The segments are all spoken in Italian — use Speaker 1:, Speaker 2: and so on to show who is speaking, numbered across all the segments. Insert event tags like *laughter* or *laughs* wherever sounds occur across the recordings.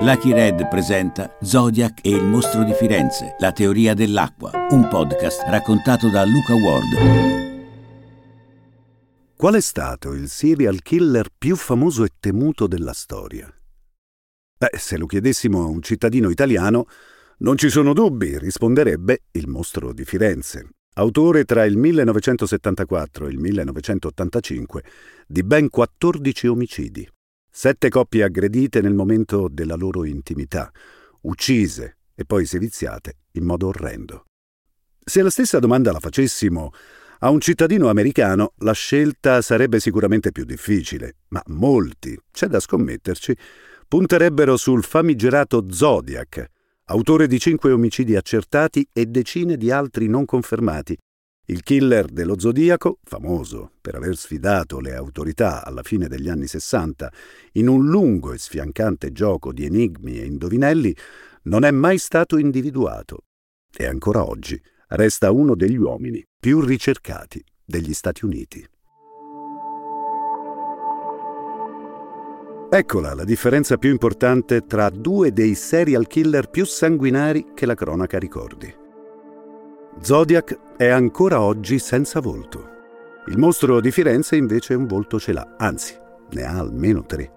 Speaker 1: Lucky Red presenta Zodiac e il mostro di Firenze, la teoria dell'acqua, un podcast raccontato da Luca Ward.
Speaker 2: Qual è stato il serial killer più famoso e temuto della storia? Beh, se lo chiedessimo a un cittadino italiano, non ci sono dubbi, risponderebbe il mostro di Firenze, autore tra il 1974 e il 1985 di ben 14 omicidi. Sette coppie aggredite nel momento della loro intimità, uccise e poi seviziate in modo orrendo. Se la stessa domanda la facessimo a un cittadino americano, la scelta sarebbe sicuramente più difficile, ma molti, c'è da scommetterci, punterebbero sul famigerato Zodiac, autore di cinque omicidi accertati e decine di altri non confermati, il killer dello Zodiaco, famoso per aver sfidato le autorità alla fine degli anni Sessanta in un lungo e sfiancante gioco di enigmi e indovinelli, non è mai stato individuato e ancora oggi resta uno degli uomini più ricercati degli Stati Uniti. Eccola la differenza più importante tra due dei serial killer più sanguinari che la cronaca ricordi. Zodiac è ancora oggi senza volto. Il mostro di Firenze invece un volto ce l'ha, anzi, ne ha almeno tre.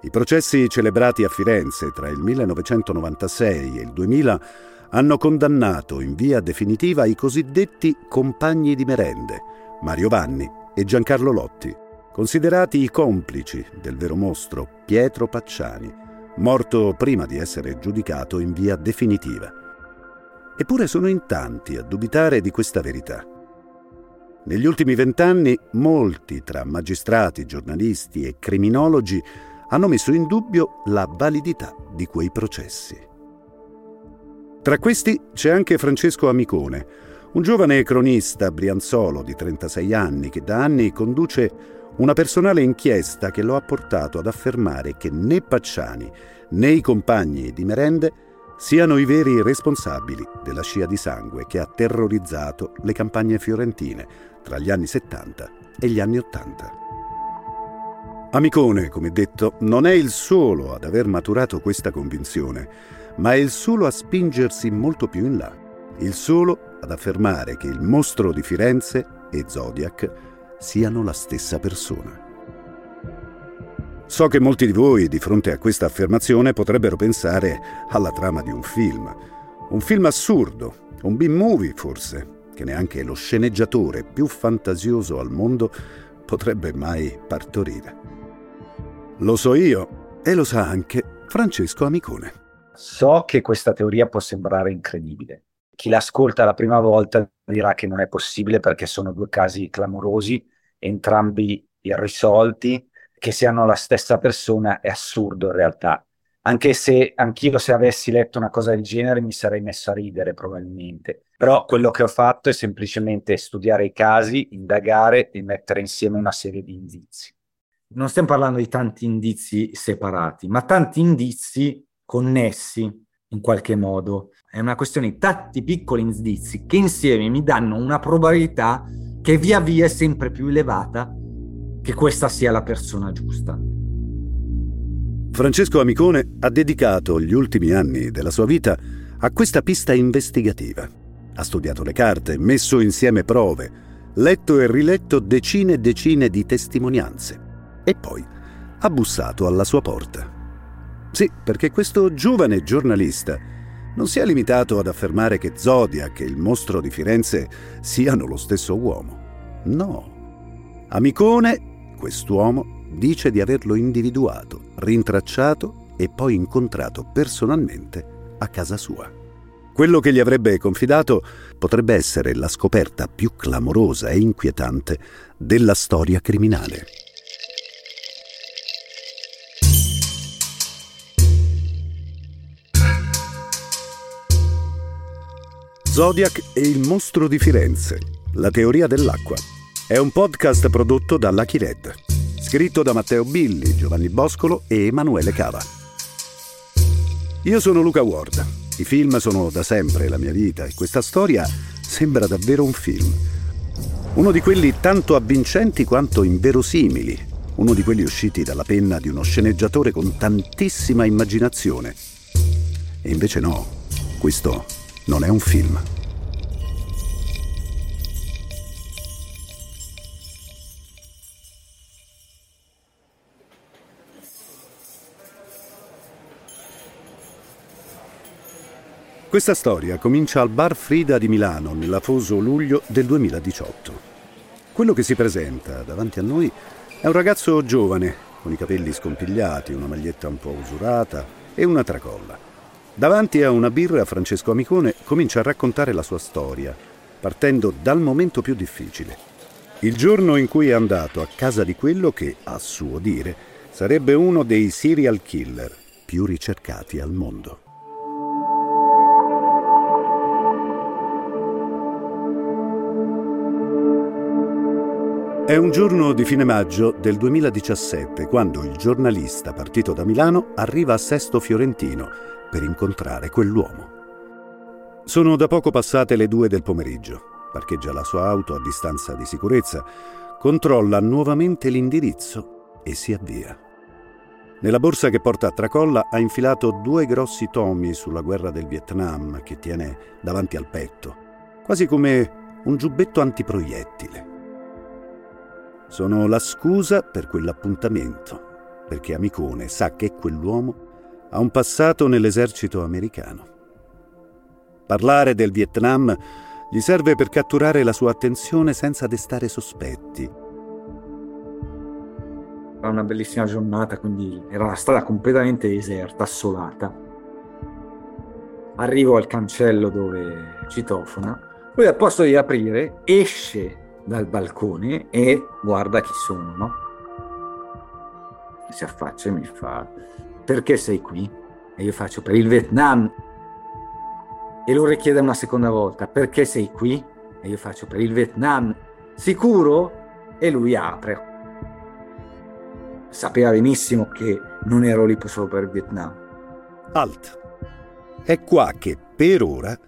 Speaker 2: I processi celebrati a Firenze tra il 1996 e il 2000 hanno condannato in via definitiva i cosiddetti compagni di merende, Mario Vanni e Giancarlo Lotti, considerati i complici del vero mostro Pietro Pacciani, morto prima di essere giudicato in via definitiva. Eppure sono in tanti a dubitare di questa verità. Negli ultimi vent'anni molti tra magistrati, giornalisti e criminologi hanno messo in dubbio la validità di quei processi. Tra questi c'è anche Francesco Amicone, un giovane cronista brianzolo di 36 anni che da anni conduce una personale inchiesta che lo ha portato ad affermare che né Pacciani né i compagni di merende siano i veri responsabili della scia di sangue che ha terrorizzato le campagne fiorentine tra gli anni 70 e gli anni 80. Amicone, come detto, non è il solo ad aver maturato questa convinzione, ma è il solo a spingersi molto più in là, il solo ad affermare che il mostro di Firenze e Zodiac siano la stessa persona. So che molti di voi, di fronte a questa affermazione, potrebbero pensare alla trama di un film. Un film assurdo, un B-movie forse, che neanche lo sceneggiatore più fantasioso al mondo potrebbe mai partorire. Lo so io e lo sa anche Francesco Amicone.
Speaker 3: So che questa teoria può sembrare incredibile. Chi l'ascolta la prima volta dirà che non è possibile perché sono due casi clamorosi, entrambi irrisolti che siano la stessa persona è assurdo in realtà. Anche se anch'io se avessi letto una cosa del genere mi sarei messo a ridere probabilmente. Però quello che ho fatto è semplicemente studiare i casi, indagare e mettere insieme una serie di indizi. Non stiamo parlando di tanti indizi separati, ma tanti indizi connessi in qualche modo. È una questione di tanti piccoli indizi che insieme mi danno una probabilità che via via è sempre più elevata che questa sia la persona giusta.
Speaker 2: Francesco Amicone ha dedicato gli ultimi anni della sua vita a questa pista investigativa. Ha studiato le carte, messo insieme prove, letto e riletto decine e decine di testimonianze e poi ha bussato alla sua porta. Sì, perché questo giovane giornalista non si è limitato ad affermare che Zodiac e il mostro di Firenze siano lo stesso uomo. No. Amicone Quest'uomo dice di averlo individuato, rintracciato e poi incontrato personalmente a casa sua. Quello che gli avrebbe confidato potrebbe essere la scoperta più clamorosa e inquietante della storia criminale. Zodiac e il mostro di Firenze, la teoria dell'acqua è un podcast prodotto da Lucky Red, scritto da Matteo Billi, Giovanni Boscolo e Emanuele Cava. Io sono Luca Ward. I film sono da sempre la mia vita e questa storia sembra davvero un film. Uno di quelli tanto avvincenti quanto inverosimili, uno di quelli usciti dalla penna di uno sceneggiatore con tantissima immaginazione. E invece no, questo non è un film. Questa storia comincia al Bar Frida di Milano nell'afoso luglio del 2018. Quello che si presenta davanti a noi è un ragazzo giovane, con i capelli scompigliati, una maglietta un po' usurata e una tracolla. Davanti a una birra, Francesco Amicone comincia a raccontare la sua storia, partendo dal momento più difficile. Il giorno in cui è andato a casa di quello che, a suo dire, sarebbe uno dei serial killer più ricercati al mondo. È un giorno di fine maggio del 2017 quando il giornalista partito da Milano arriva a Sesto Fiorentino per incontrare quell'uomo. Sono da poco passate le due del pomeriggio. Parcheggia la sua auto a distanza di sicurezza, controlla nuovamente l'indirizzo e si avvia. Nella borsa che porta a tracolla ha infilato due grossi tomi sulla guerra del Vietnam che tiene davanti al petto, quasi come un giubbetto antiproiettile. Sono la scusa per quell'appuntamento, perché Amicone sa che quell'uomo ha un passato nell'esercito americano. Parlare del Vietnam gli serve per catturare la sua attenzione senza destare sospetti.
Speaker 3: Era una bellissima giornata, quindi era la strada completamente deserta, assolata. Arrivo al cancello dove citofona, lui al posto di aprire esce dal balcone e guarda chi sono, no? Si affaccia e mi fa, perché sei qui? E io faccio, per il Vietnam. E lo richiede una seconda volta, perché sei qui? E io faccio, per il Vietnam. Sicuro? E lui apre. Sapeva benissimo che non ero lì solo per il Vietnam.
Speaker 2: Alt. È qua che, per ora,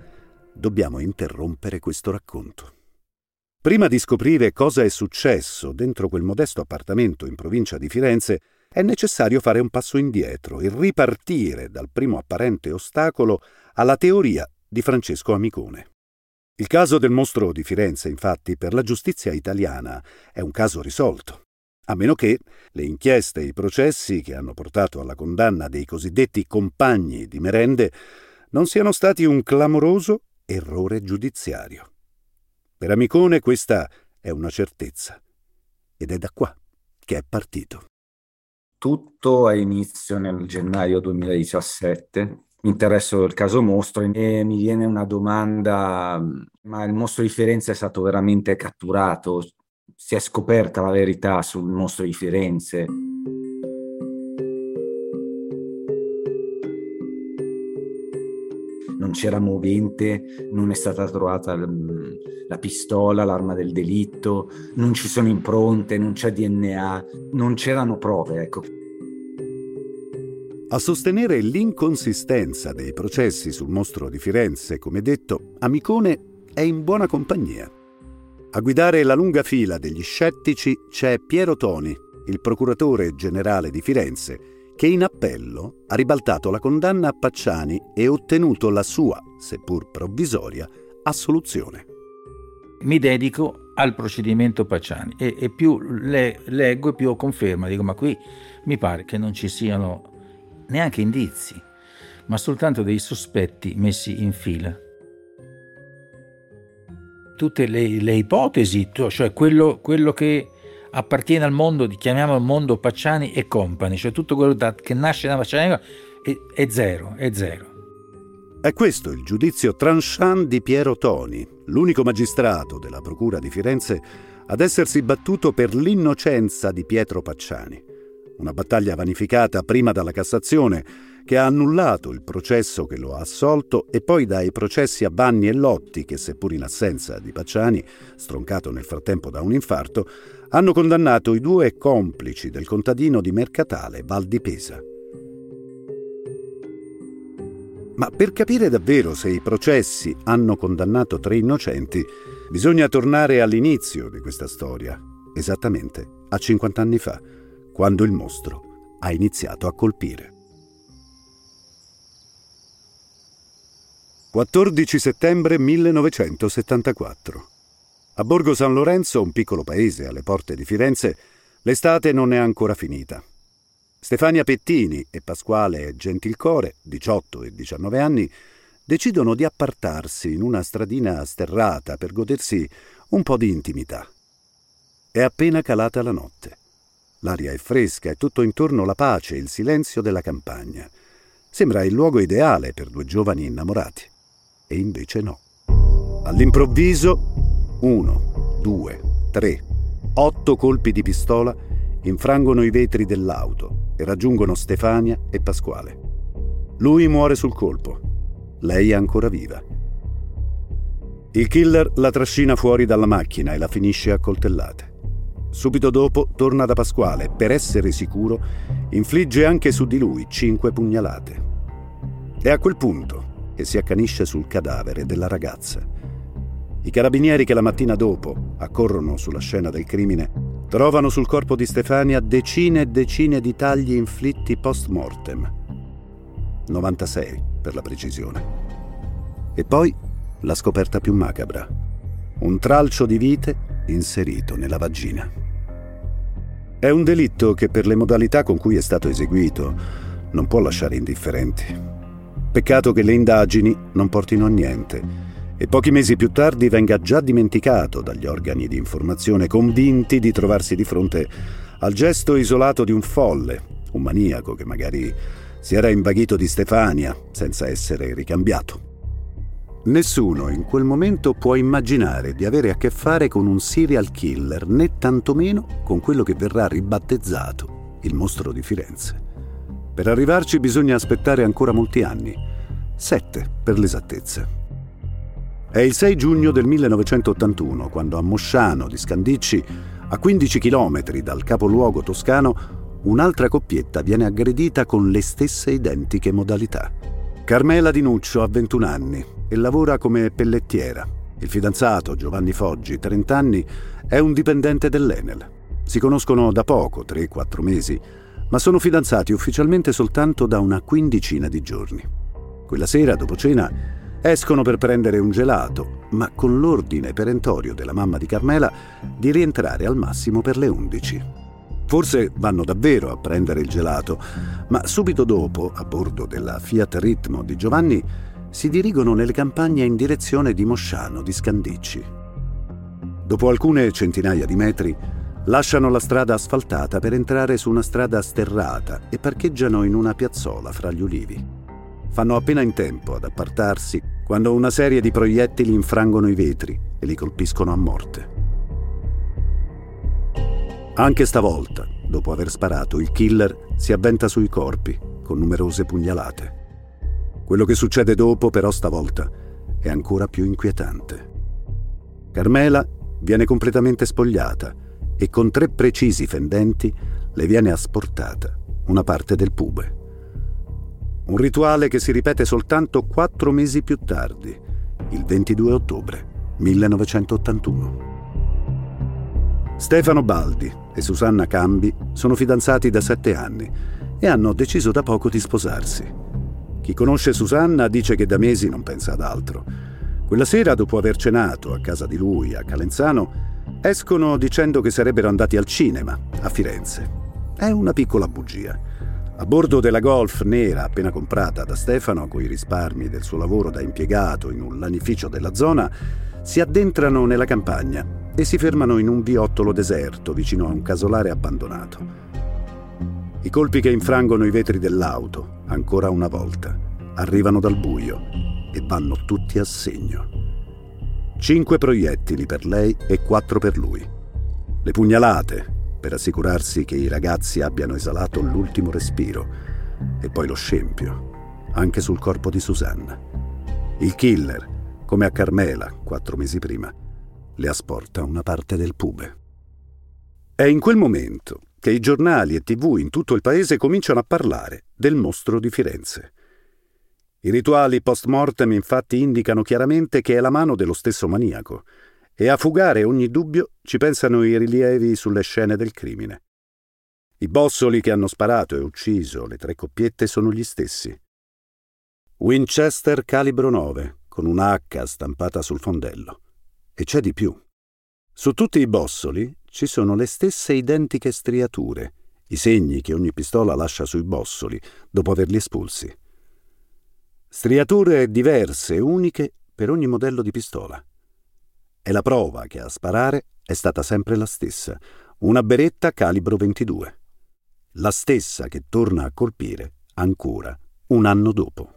Speaker 2: dobbiamo interrompere questo racconto. Prima di scoprire cosa è successo dentro quel modesto appartamento in provincia di Firenze, è necessario fare un passo indietro e ripartire dal primo apparente ostacolo alla teoria di Francesco Amicone. Il caso del mostro di Firenze, infatti, per la giustizia italiana è un caso risolto, a meno che le inchieste e i processi che hanno portato alla condanna dei cosiddetti compagni di merende non siano stati un clamoroso errore giudiziario. Per Amicone questa è una certezza ed è da qua che è partito.
Speaker 3: Tutto ha inizio nel gennaio 2017. Mi interesso del caso mostro e mi viene una domanda, ma il mostro di Firenze è stato veramente catturato? Si è scoperta la verità sul mostro di Firenze? C'era movente, non è stata trovata la pistola, l'arma del delitto, non ci sono impronte, non c'è DNA, non c'erano prove, ecco.
Speaker 2: A sostenere l'inconsistenza dei processi sul mostro di Firenze, come detto, Amicone è in buona compagnia. A guidare la lunga fila degli scettici c'è Piero Toni, il procuratore generale di Firenze, che in appello ha ribaltato la condanna a Pacciani e ottenuto la sua, seppur provvisoria, assoluzione.
Speaker 4: Mi dedico al procedimento Pacciani e, e più le, leggo e più ho conferma, dico ma qui mi pare che non ci siano neanche indizi, ma soltanto dei sospetti messi in fila. Tutte le, le ipotesi, cioè quello, quello che appartiene al mondo, chiamiamolo mondo Pacciani e Company, cioè tutto quello che nasce da Pacciani è, è zero, è zero.
Speaker 2: È questo il giudizio tranchant di Piero Toni, l'unico magistrato della Procura di Firenze ad essersi battuto per l'innocenza di Pietro Pacciani. Una battaglia vanificata prima dalla Cassazione, che ha annullato il processo che lo ha assolto e poi dai processi a Vanni e Lotti, che seppur in assenza di Pacciani, stroncato nel frattempo da un infarto, hanno condannato i due complici del contadino di Mercatale, Val di Pesa. Ma per capire davvero se i processi hanno condannato tre innocenti, bisogna tornare all'inizio di questa storia, esattamente a 50 anni fa, quando il mostro ha iniziato a colpire. 14 settembre 1974. A Borgo San Lorenzo, un piccolo paese alle porte di Firenze, l'estate non è ancora finita. Stefania Pettini e Pasquale Gentilcore, 18 e 19 anni, decidono di appartarsi in una stradina sterrata per godersi un po' di intimità. È appena calata la notte. L'aria è fresca e tutto intorno la pace e il silenzio della campagna. Sembra il luogo ideale per due giovani innamorati e invece no. All'improvviso, uno, due, tre, otto colpi di pistola infrangono i vetri dell'auto e raggiungono Stefania e Pasquale. Lui muore sul colpo, lei è ancora viva. Il killer la trascina fuori dalla macchina e la finisce a coltellate. Subito dopo torna da Pasquale per essere sicuro infligge anche su di lui cinque pugnalate. È a quel punto che si accanisce sul cadavere della ragazza. I carabinieri che la mattina dopo accorrono sulla scena del crimine trovano sul corpo di Stefania decine e decine di tagli inflitti post mortem. 96 per la precisione. E poi la scoperta più macabra. Un tralcio di vite inserito nella vagina. È un delitto che per le modalità con cui è stato eseguito non può lasciare indifferenti. Peccato che le indagini non portino a niente e pochi mesi più tardi venga già dimenticato dagli organi di informazione convinti di trovarsi di fronte al gesto isolato di un folle, un maniaco che magari si era invaghito di Stefania senza essere ricambiato. Nessuno in quel momento può immaginare di avere a che fare con un serial killer, né tantomeno con quello che verrà ribattezzato il mostro di Firenze. Per arrivarci bisogna aspettare ancora molti anni, sette per l'esattezza. È il 6 giugno del 1981 quando a Mosciano di Scandicci, a 15 km dal capoluogo toscano, un'altra coppietta viene aggredita con le stesse identiche modalità. Carmela Di Nuccio ha 21 anni e lavora come pellettiera. Il fidanzato, Giovanni Foggi, 30 anni, è un dipendente dell'Enel. Si conoscono da poco, 3-4 mesi, ma sono fidanzati ufficialmente soltanto da una quindicina di giorni. Quella sera, dopo cena, escono per prendere un gelato, ma con l'ordine perentorio della mamma di Carmela di rientrare al massimo per le 11. Forse vanno davvero a prendere il gelato, ma subito dopo, a bordo della Fiat Ritmo di Giovanni, si dirigono nelle campagne in direzione di Mosciano di Scandicci. Dopo alcune centinaia di metri, Lasciano la strada asfaltata per entrare su una strada sterrata e parcheggiano in una piazzola fra gli ulivi. Fanno appena in tempo ad appartarsi quando una serie di proiettili infrangono i vetri e li colpiscono a morte. Anche stavolta, dopo aver sparato, il killer si avventa sui corpi con numerose pugnalate. Quello che succede dopo, però, stavolta è ancora più inquietante. Carmela viene completamente spogliata e con tre precisi fendenti le viene asportata una parte del pube. Un rituale che si ripete soltanto quattro mesi più tardi, il 22 ottobre 1981. Stefano Baldi e Susanna Cambi sono fidanzati da sette anni e hanno deciso da poco di sposarsi. Chi conosce Susanna dice che da mesi non pensa ad altro. Quella sera, dopo aver cenato a casa di lui a Calenzano, Escono dicendo che sarebbero andati al cinema, a Firenze. È una piccola bugia. A bordo della Golf nera appena comprata da Stefano, coi risparmi del suo lavoro da impiegato in un lanificio della zona, si addentrano nella campagna e si fermano in un viottolo deserto vicino a un casolare abbandonato. I colpi che infrangono i vetri dell'auto, ancora una volta, arrivano dal buio e vanno tutti a segno. Cinque proiettili per lei e quattro per lui. Le pugnalate per assicurarsi che i ragazzi abbiano esalato l'ultimo respiro e poi lo scempio, anche sul corpo di Susanna. Il killer, come a Carmela quattro mesi prima, le asporta una parte del pube. È in quel momento che i giornali e tv in tutto il paese cominciano a parlare del mostro di Firenze. I rituali post mortem infatti indicano chiaramente che è la mano dello stesso maniaco e a fugare ogni dubbio ci pensano i rilievi sulle scene del crimine. I bossoli che hanno sparato e ucciso le tre coppiette sono gli stessi. Winchester calibro 9, con una H stampata sul fondello. E c'è di più. Su tutti i bossoli ci sono le stesse identiche striature, i segni che ogni pistola lascia sui bossoli dopo averli espulsi. Striature diverse e uniche per ogni modello di pistola. E la prova che a sparare è stata sempre la stessa, una beretta calibro 22 la stessa che torna a colpire ancora un anno dopo.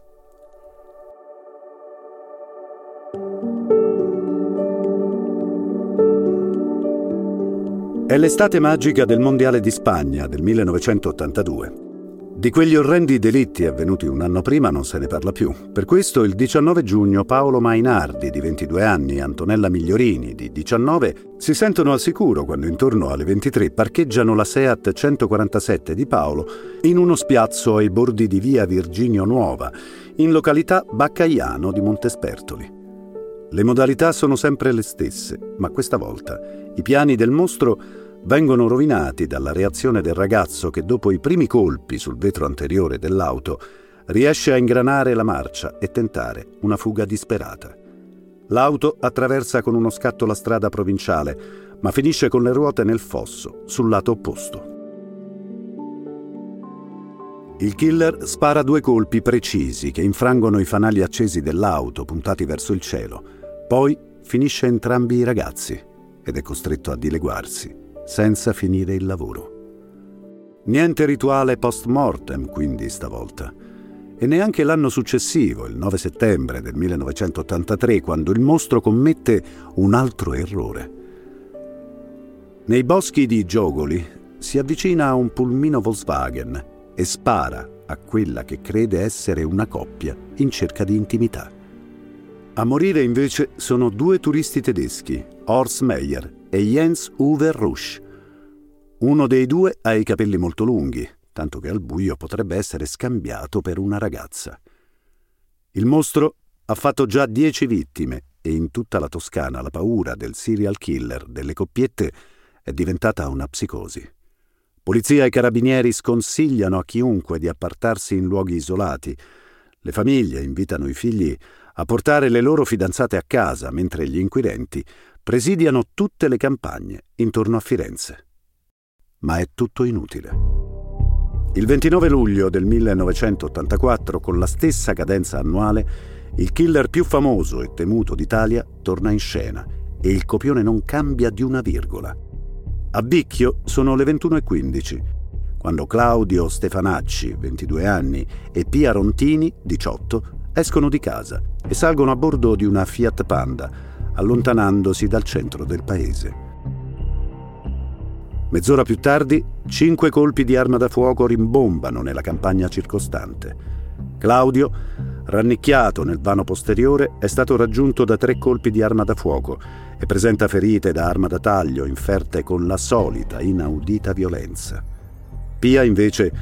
Speaker 2: È l'estate magica del Mondiale di Spagna del 1982. Di quegli orrendi delitti avvenuti un anno prima non se ne parla più. Per questo il 19 giugno Paolo Mainardi, di 22 anni, e Antonella Migliorini, di 19, si sentono al sicuro quando intorno alle 23 parcheggiano la Seat 147 di Paolo in uno spiazzo ai bordi di via Virginio Nuova, in località Baccaiano di Montespertoli. Le modalità sono sempre le stesse, ma questa volta i piani del mostro vengono rovinati dalla reazione del ragazzo che dopo i primi colpi sul vetro anteriore dell'auto riesce a ingranare la marcia e tentare una fuga disperata. L'auto attraversa con uno scatto la strada provinciale, ma finisce con le ruote nel fosso, sul lato opposto. Il killer spara due colpi precisi che infrangono i fanali accesi dell'auto puntati verso il cielo. Poi finisce entrambi i ragazzi ed è costretto a dileguarsi senza finire il lavoro. Niente rituale post mortem quindi stavolta. E neanche l'anno successivo, il 9 settembre del 1983, quando il mostro commette un altro errore. Nei boschi di Giogoli si avvicina a un pulmino Volkswagen e spara a quella che crede essere una coppia in cerca di intimità. A morire invece sono due turisti tedeschi, Horst Meyer e Jens Uwe Rusch. Uno dei due ha i capelli molto lunghi, tanto che al buio potrebbe essere scambiato per una ragazza. Il mostro ha fatto già dieci vittime e in tutta la Toscana la paura del serial killer delle coppiette è diventata una psicosi. Polizia e carabinieri sconsigliano a chiunque di appartarsi in luoghi isolati. Le famiglie invitano i figli a portare le loro fidanzate a casa, mentre gli inquirenti presidiano tutte le campagne intorno a Firenze. Ma è tutto inutile. Il 29 luglio del 1984, con la stessa cadenza annuale, il killer più famoso e temuto d'Italia torna in scena e il copione non cambia di una virgola. A Bicchio sono le 21.15, quando Claudio Stefanacci, 22 anni, e Pia Rontini, 18, escono di casa e salgono a bordo di una Fiat Panda allontanandosi dal centro del paese. Mezz'ora più tardi, cinque colpi di arma da fuoco rimbombano nella campagna circostante. Claudio, rannicchiato nel vano posteriore, è stato raggiunto da tre colpi di arma da fuoco e presenta ferite da arma da taglio inferte con la solita inaudita violenza. Pia, invece,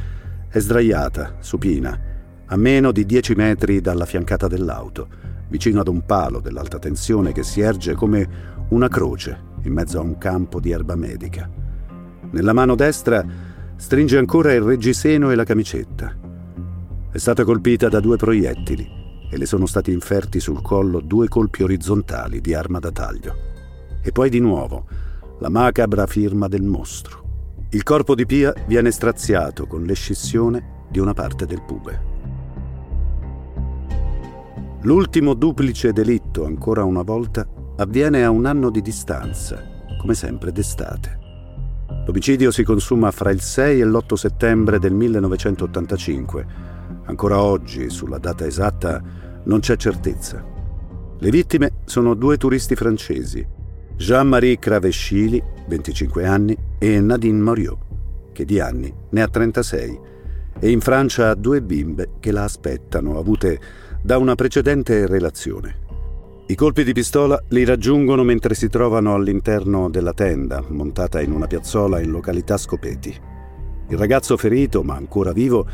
Speaker 2: è sdraiata, supina, a meno di dieci metri dalla fiancata dell'auto vicino ad un palo dell'alta tensione che si erge come una croce in mezzo a un campo di erba medica. Nella mano destra stringe ancora il reggiseno e la camicetta. È stata colpita da due proiettili e le sono stati inferti sul collo due colpi orizzontali di arma da taglio. E poi di nuovo la macabra firma del mostro. Il corpo di Pia viene straziato con l'escissione di una parte del pube. L'ultimo duplice delitto, ancora una volta, avviene a un anno di distanza, come sempre d'estate. L'omicidio si consuma fra il 6 e l'8 settembre del 1985. Ancora oggi, sulla data esatta, non c'è certezza. Le vittime sono due turisti francesi, Jean-Marie Cravescili, 25 anni, e Nadine Moriot, che di anni ne ha 36, e in Francia ha due bimbe che la aspettano, avute da una precedente relazione. I colpi di pistola li raggiungono mentre si trovano all'interno della tenda, montata in una piazzola in località Scopeti. Il ragazzo ferito, ma ancora vivo,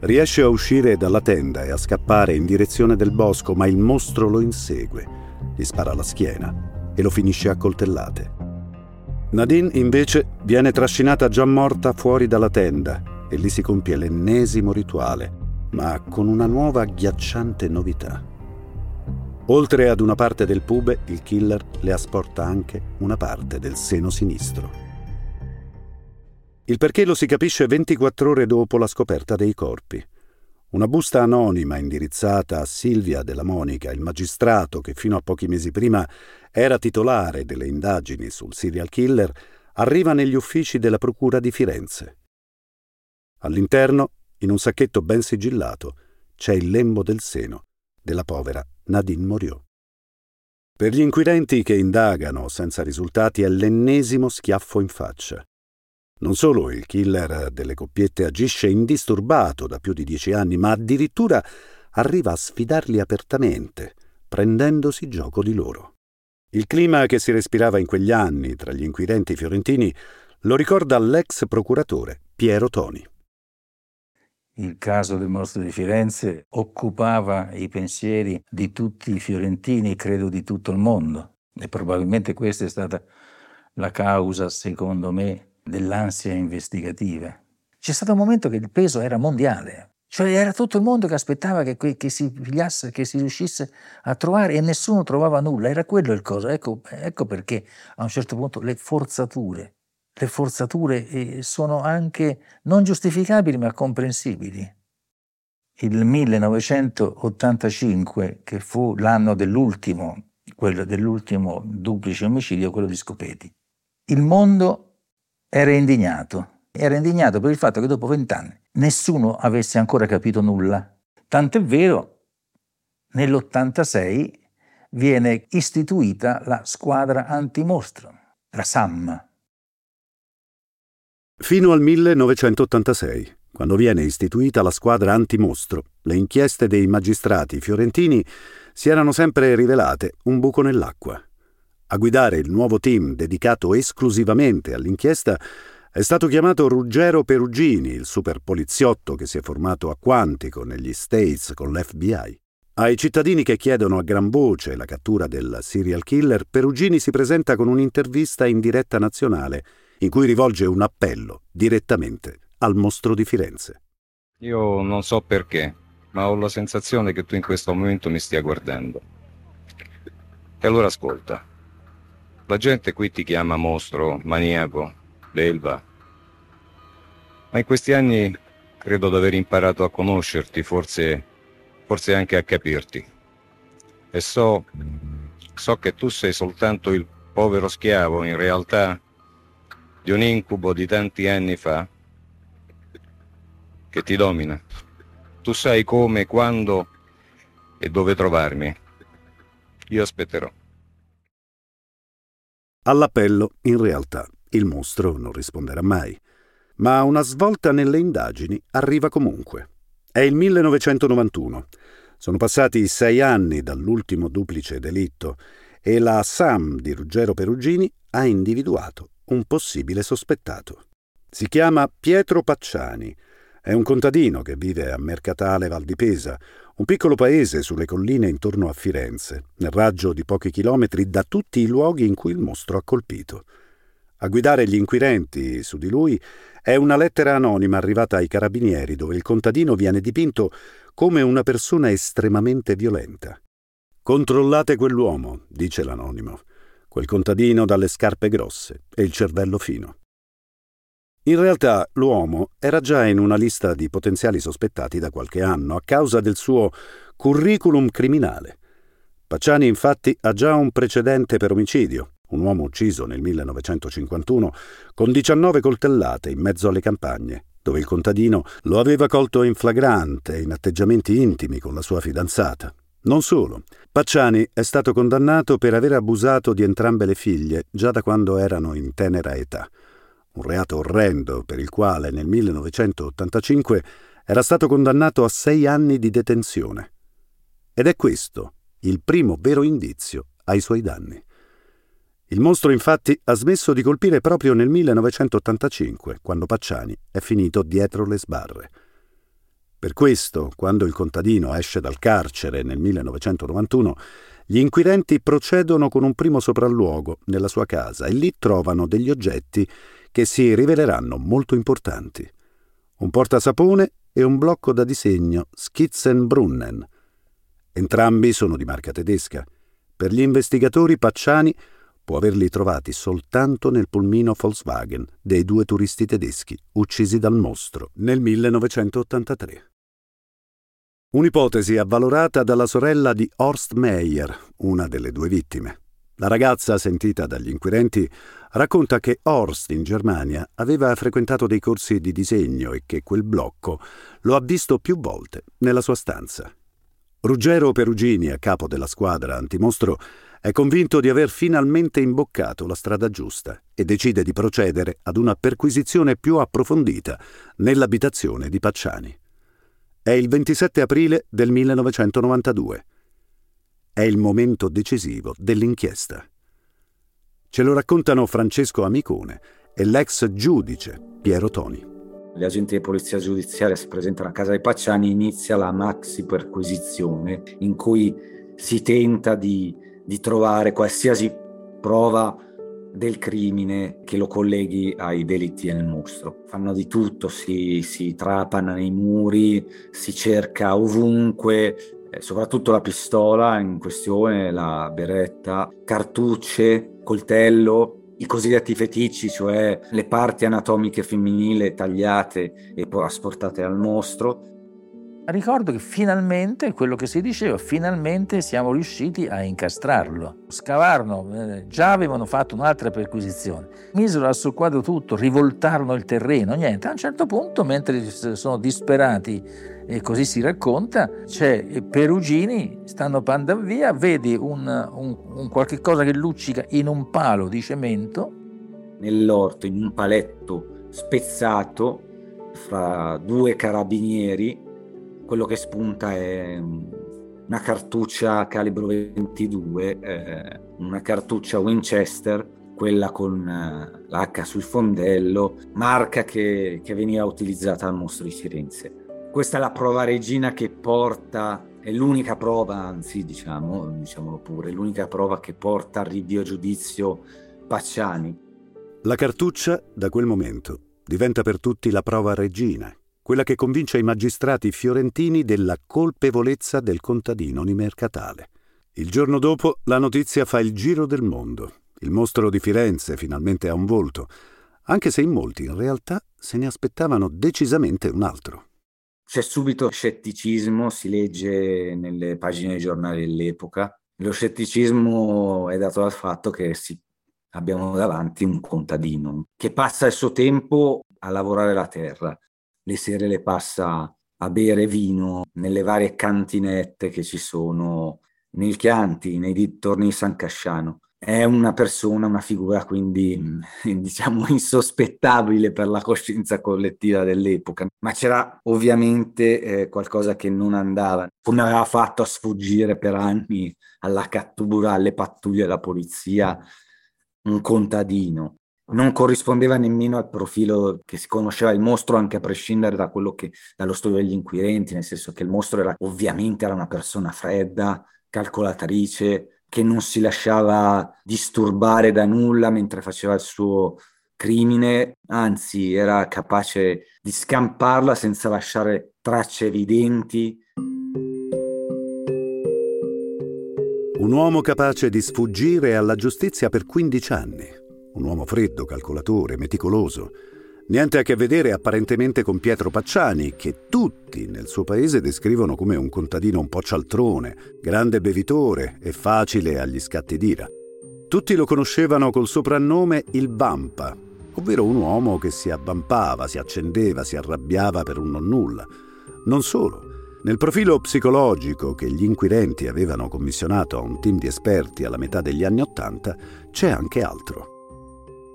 Speaker 2: riesce a uscire dalla tenda e a scappare in direzione del bosco, ma il mostro lo insegue, gli spara alla schiena e lo finisce a coltellate. Nadine invece viene trascinata già morta fuori dalla tenda e lì si compie l'ennesimo rituale, ma con una nuova agghiacciante novità. Oltre ad una parte del pube, il killer le asporta anche una parte del seno sinistro. Il perché lo si capisce 24 ore dopo la scoperta dei corpi. Una busta anonima indirizzata a Silvia della Monica, il magistrato che fino a pochi mesi prima era titolare delle indagini sul serial killer, arriva negli uffici della Procura di Firenze. All'interno, in un sacchetto ben sigillato, c'è il lembo del seno della povera Nadine Moriot. Per gli inquirenti che indagano senza risultati è l'ennesimo schiaffo in faccia. Non solo il killer delle coppiette agisce indisturbato da più di dieci anni, ma addirittura arriva a sfidarli apertamente, prendendosi gioco di loro. Il clima che si respirava in quegli anni tra gli inquirenti fiorentini lo ricorda l'ex procuratore Piero Toni.
Speaker 4: Il caso del mostro di Firenze occupava i pensieri di tutti i fiorentini, credo di tutto il mondo, e probabilmente questa è stata la causa, secondo me, dell'ansia investigativa. C'è stato un momento che il peso era mondiale, cioè era tutto il mondo che aspettava che, che, si pigliasse, che si riuscisse a trovare e nessuno trovava nulla, era quello il cosa. Ecco, ecco perché a un certo punto le forzature, le forzature sono anche non giustificabili ma comprensibili. Il 1985, che fu l'anno dell'ultimo, quello dell'ultimo duplice omicidio, quello di Scopeti, il mondo era indignato. Era indignato per il fatto che dopo vent'anni nessuno avesse ancora capito nulla. Tant'è vero, nell'86 viene istituita la squadra antimostro, la SAM.
Speaker 2: Fino al 1986, quando viene istituita la squadra antimostro, le inchieste dei magistrati fiorentini si erano sempre rivelate un buco nell'acqua. A guidare il nuovo team dedicato esclusivamente all'inchiesta è stato chiamato Ruggero Perugini, il super poliziotto che si è formato a Quantico negli States con l'FBI. Ai cittadini che chiedono a gran voce la cattura del serial killer, Perugini si presenta con un'intervista in diretta nazionale in cui rivolge un appello direttamente al mostro di Firenze.
Speaker 5: Io non so perché, ma ho la sensazione che tu in questo momento mi stia guardando. E allora ascolta. La gente qui ti chiama mostro, maniaco, belva. Ma in questi anni credo di aver imparato a conoscerti, forse, forse anche a capirti. E so, so che tu sei soltanto il povero schiavo, in realtà, di un incubo di tanti anni fa che ti domina. Tu sai come, quando e dove trovarmi. Io aspetterò.
Speaker 2: All'appello, in realtà, il mostro non risponderà mai. Ma una svolta nelle indagini arriva comunque. È il 1991. Sono passati sei anni dall'ultimo duplice delitto e la SAM di Ruggero Perugini ha individuato un possibile sospettato. Si chiama Pietro Pacciani. È un contadino che vive a Mercatale Val di Pesa, un piccolo paese sulle colline intorno a Firenze, nel raggio di pochi chilometri da tutti i luoghi in cui il mostro ha colpito. A guidare gli inquirenti su di lui è una lettera anonima arrivata ai carabinieri dove il contadino viene dipinto come una persona estremamente violenta. Controllate quell'uomo, dice l'anonimo, quel contadino dalle scarpe grosse e il cervello fino. In realtà l'uomo era già in una lista di potenziali sospettati da qualche anno a causa del suo curriculum criminale. Pacciani infatti ha già un precedente per omicidio, un uomo ucciso nel 1951 con 19 coltellate in mezzo alle campagne, dove il contadino lo aveva colto in flagrante in atteggiamenti intimi con la sua fidanzata. Non solo, Pacciani è stato condannato per aver abusato di entrambe le figlie già da quando erano in tenera età un reato orrendo per il quale nel 1985 era stato condannato a sei anni di detenzione. Ed è questo il primo vero indizio ai suoi danni. Il mostro infatti ha smesso di colpire proprio nel 1985, quando Pacciani è finito dietro le sbarre. Per questo, quando il contadino esce dal carcere nel 1991, Gli inquirenti procedono con un primo sopralluogo nella sua casa e lì trovano degli oggetti che si riveleranno molto importanti. Un portasapone e un blocco da disegno Skizzenbrunnen. Entrambi sono di marca tedesca. Per gli investigatori Pacciani può averli trovati soltanto nel pulmino Volkswagen dei due turisti tedeschi uccisi dal mostro nel 1983. Un'ipotesi avvalorata dalla sorella di Horst Meyer, una delle due vittime. La ragazza, sentita dagli inquirenti, racconta che Horst in Germania aveva frequentato dei corsi di disegno e che quel blocco lo ha visto più volte nella sua stanza. Ruggero Perugini, a capo della squadra antimostro, è convinto di aver finalmente imboccato la strada giusta e decide di procedere ad una perquisizione più approfondita nell'abitazione di Pacciani. È il 27 aprile del 1992. È il momento decisivo dell'inchiesta. Ce lo raccontano Francesco Amicone e l'ex giudice Piero Toni.
Speaker 3: Gli agenti di polizia giudiziaria si presentano a casa dei Pacciani, inizia la maxi perquisizione in cui si tenta di di trovare qualsiasi prova del crimine che lo colleghi ai delitti del mostro. Fanno di tutto, si, si trapana nei muri, si cerca ovunque, eh, soprattutto la pistola in questione, la beretta, cartucce, coltello, i cosiddetti feticci, cioè le parti anatomiche femminili tagliate e poi asportate al mostro,
Speaker 4: Ricordo che finalmente, quello che si diceva, finalmente siamo riusciti a incastrarlo. Scavarono, eh, già avevano fatto un'altra perquisizione, misero a soqquadro tutto, rivoltarono il terreno, niente. A un certo punto, mentre sono disperati, e così si racconta, c'è Perugini, stanno panda via, vedi un, un, un qualche cosa che luccica in un palo di cemento.
Speaker 3: Nell'orto, in un paletto spezzato fra due carabinieri quello che spunta è una cartuccia calibro 22, eh, una cartuccia Winchester, quella con eh, l'H sul fondello, marca che, che veniva utilizzata al mostro di Firenze. Questa è la prova regina che porta, è l'unica prova, anzi diciamo, diciamolo pure, l'unica prova che porta al rinvio giudizio Pacciani.
Speaker 2: La cartuccia, da quel momento, diventa per tutti la prova regina quella che convince i magistrati fiorentini della colpevolezza del contadino Nimercatale. Il giorno dopo la notizia fa il giro del mondo. Il mostro di Firenze finalmente ha un volto, anche se in molti in realtà se ne aspettavano decisamente un altro.
Speaker 3: C'è subito scetticismo, si legge nelle pagine dei giornali dell'epoca. Lo scetticismo è dato dal fatto che si, abbiamo davanti un contadino che passa il suo tempo a lavorare la terra, le sere le passa a bere vino nelle varie cantinette che ci sono nel Chianti, nei dintorni di San Casciano. È una persona, una figura quindi *laughs* diciamo insospettabile per la coscienza collettiva dell'epoca, ma c'era ovviamente eh, qualcosa che non andava, come aveva fatto a sfuggire per anni alla cattura, alle pattuglie della polizia un contadino non corrispondeva nemmeno al profilo che si conosceva il mostro, anche a prescindere da che, dallo studio degli inquirenti, nel senso che il mostro era ovviamente era una persona fredda, calcolatrice, che non si lasciava disturbare da nulla mentre faceva il suo crimine, anzi era capace di scamparla senza lasciare tracce evidenti.
Speaker 2: Un uomo capace di sfuggire alla giustizia per 15 anni un uomo freddo, calcolatore, meticoloso. Niente a che vedere apparentemente con Pietro Pacciani, che tutti nel suo paese descrivono come un contadino un po' cialtrone, grande bevitore e facile agli scatti d'ira. Tutti lo conoscevano col soprannome il Vampa, ovvero un uomo che si abbampava, si accendeva, si arrabbiava per un non nulla. Non solo. Nel profilo psicologico che gli inquirenti avevano commissionato a un team di esperti alla metà degli anni Ottanta c'è anche altro.